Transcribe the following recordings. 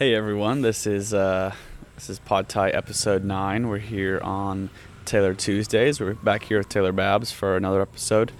Hey everyone, this is uh, this is Pod Thai episode nine. We're here on Taylor Tuesdays. We're back here with Taylor Babs for another episode.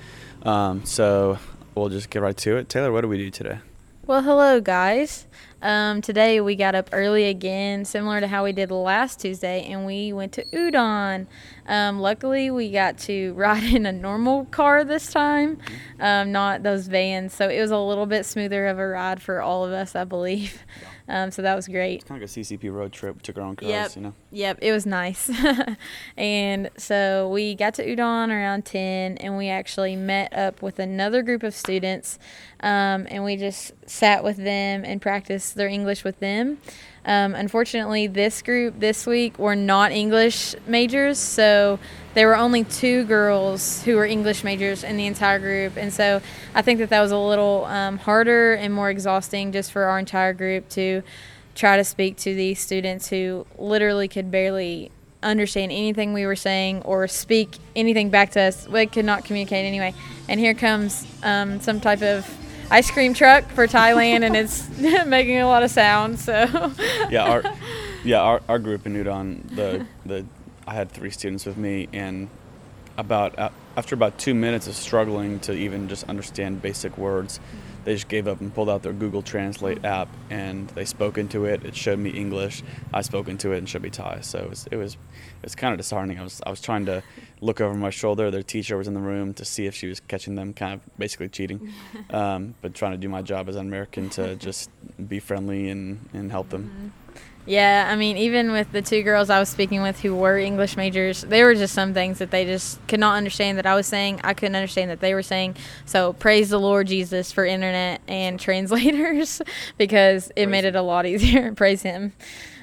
Um, so we'll just get right to it. Taylor, what do we do today? Well, hello, guys. Um, today we got up early again, similar to how we did last Tuesday, and we went to Udon. Um, luckily, we got to ride in a normal car this time, um, not those vans. So it was a little bit smoother of a ride for all of us, I believe. Um, so that was great. It's Kind of like a CCP road trip. We took our own cars, Yep. you know. Yep, it was nice. and so we got to Udon around 10, and we actually met up with another group of students, um, and we just sat with them and practiced their English with them. Um, unfortunately, this group this week were not English majors, so there were only two girls who were English majors in the entire group, and so I think that that was a little um, harder and more exhausting just for our entire group to try to speak to these students who literally could barely understand anything we were saying or speak anything back to us. We could not communicate anyway. And here comes um, some type of ice cream truck for Thailand, and it's making a lot of sound. So Yeah, our yeah our, our group in Udon, the the I had three students with me, and about uh, after about two minutes of struggling to even just understand basic words, they just gave up and pulled out their Google Translate app and they spoke into it. It showed me English. I spoke into it and showed me Thai. So it was it was it was kind of disheartening. I was I was trying to look over my shoulder. Their teacher was in the room to see if she was catching them, kind of basically cheating, um, but trying to do my job as an American to just be friendly and and help them. Yeah, I mean, even with the two girls I was speaking with who were English majors, there were just some things that they just could not understand that I was saying. I couldn't understand that they were saying. So praise the Lord Jesus for internet and translators because it Praise made it a lot easier. praise Him.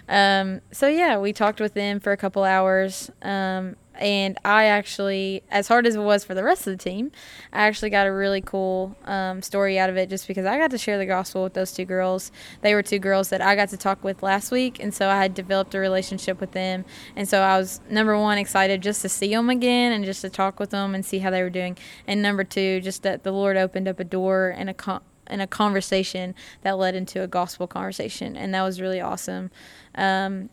Um, so yeah, we talked with them for a couple hours. Um, and I actually, as hard as it was for the rest of the team, I actually got a really cool um, story out of it just because I got to share the gospel with those two girls. They were two girls that I got to talk with last week, and so I had developed a relationship with them. And so I was, number one, excited just to see them again and just to talk with them and see how they were doing. And number two, just that the Lord opened up a door and a con- and a conversation that led into a gospel conversation, and that was really awesome. Um,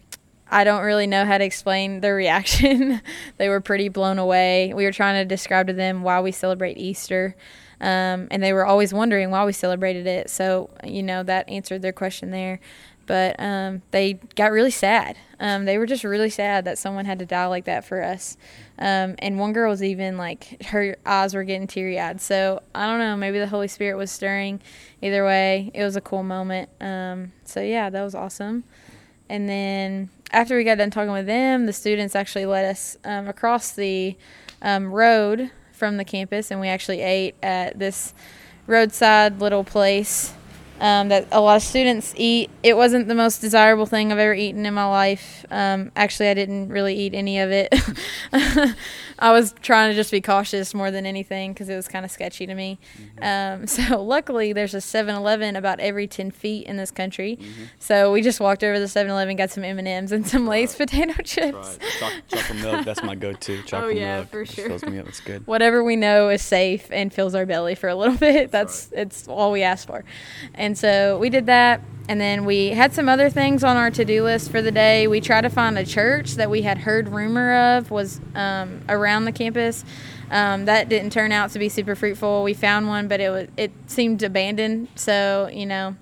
I don't really know how to explain their reaction. they were pretty blown away. We were trying to describe to them why we celebrate Easter, um, and they were always wondering why we celebrated it. So, you know, that answered their question there. But um, they got really sad. Um, they were just really sad that someone had to die like that for us. Um, and one girl was even like, her eyes were getting teary eyed. So I don't know, maybe the Holy Spirit was stirring. Either way, it was a cool moment. Um, so yeah, that was awesome. And then after we got done talking with them, the students actually led us um, across the um, road from the campus, and we actually ate at this roadside little place um, that a lot of students eat. It wasn't the most desirable thing I've ever eaten in my life. Um, actually, I didn't really eat any of it. I was trying to just be cautious more than anything because it was kind of sketchy to me. Um, so luckily, there's a 7-Eleven about every 10 feet in this country. So we just walked over to the 7-Eleven, got some M&Ms and some Lay's potato chips. Right. Choc- chocolate milk, that's my go-to. Chocolate Oh, yeah, milk. for sure. Fills me up. It's good. whatever we know is safe and fills our belly for a little bit. That's it's all we ask for. And so we did that and then we had some other things on our to-do list for the day. We tried to find a church that we had heard rumor of was um, around the campus. Um, that didn't turn out to be super fruitful. We found one, but it was it seemed abandoned. So you know,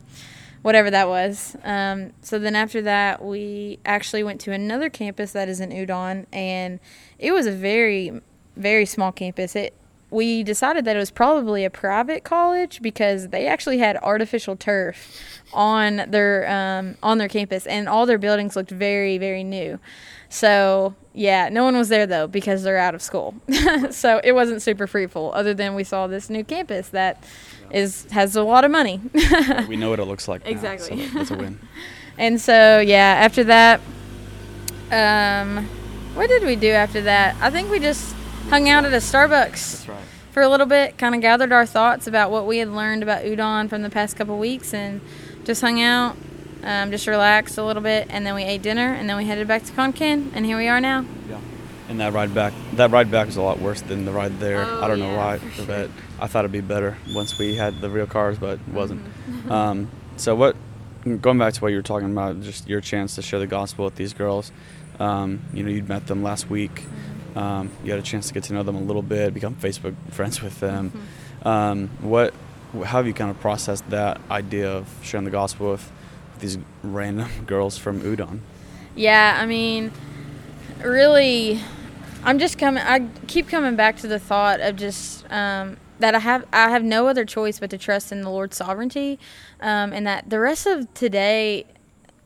whatever that was. Um, so then after that, we actually went to another campus that is in Udon, and it was a very, very small campus. It we decided that it was probably a private college because they actually had artificial turf on their um, on their campus, and all their buildings looked very, very new. So yeah, no one was there though because they're out of school. so it wasn't super fruitful. Other than we saw this new campus that is has a lot of money. we know what it looks like. now, Exactly. so that's a win. And so yeah, after that, um, what did we do after that? I think we just hung out at a Starbucks right. for a little bit, kind of gathered our thoughts about what we had learned about udon from the past couple weeks, and just hung out, um, just relaxed a little bit, and then we ate dinner, and then we headed back to Khon Kaen, and here we are now. Yeah. And that ride back, that ride back was a lot worse than the ride there. Oh, I don't know why, sure. but I thought it'd be better once we had the real cars, but it wasn't. Mm-hmm. Um, so what going back to what you were talking about, just your chance to share the gospel with these girls. Um, you know, you'd met them last week. Mm-hmm. Um, you had a chance to get to know them a little bit, become Facebook friends with them. Mm-hmm. Um, what, how have you kind of processed that idea of sharing the gospel with these random girls from Udon? Yeah, I mean, really, I'm just coming. I keep coming back to the thought of just um, that I have I have no other choice but to trust in the Lord's sovereignty, um, and that the rest of today,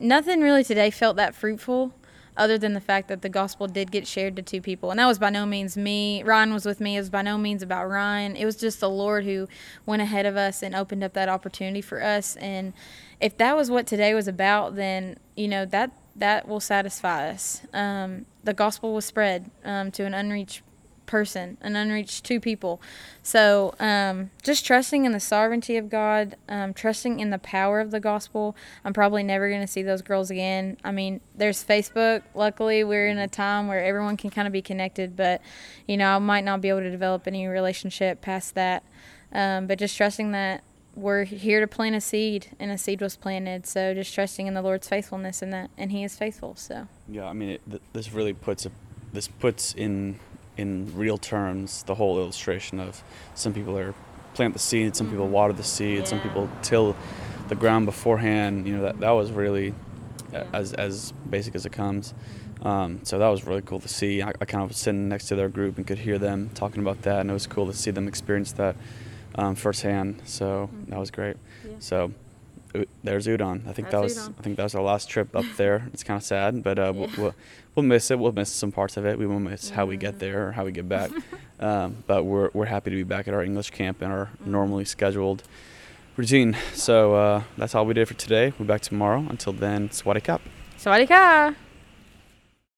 nothing really today felt that fruitful. Other than the fact that the gospel did get shared to two people, and that was by no means me. Ryan was with me. It was by no means about Ryan. It was just the Lord who went ahead of us and opened up that opportunity for us. And if that was what today was about, then you know that that will satisfy us. Um, the gospel was spread um, to an unreached person, an unreached two people. So um, just trusting in the sovereignty of God, um, trusting in the power of the gospel. I'm probably never going to see those girls again. I mean, there's Facebook. Luckily, we're in a time where everyone can kind of be connected, but you know, I might not be able to develop any relationship past that. Um, but just trusting that we're here to plant a seed and a seed was planted so just trusting in the lord's faithfulness in that and he is faithful so Yeah, I mean, it, th- this really puts a, this puts in in real terms the whole illustration of some people are plant the seed, some people Mhm. water the seed, some people till the ground beforehand. You know that that was really Yeah. as as basic as it comes. Um, so that was really cool to see. I, I kind of was sitting next to their group and could hear them talking about that, and it was cool to see them experience that um, firsthand. So Mhm. that was great. Yeah. So there's Udon. I think that was Udon. I think that was our last trip up there. It's kind of sad, but uh, we'll, Yeah. we'll we'll miss it. We'll miss some parts of it. We won't miss how we get Mhm. there or how we get back. um, but we're we're happy to be back at our English camp and our Mhm. normally scheduled routine. So uh, that's all we did for today. We're back tomorrow. Until then, Swaddy Cup. Sawadee ka!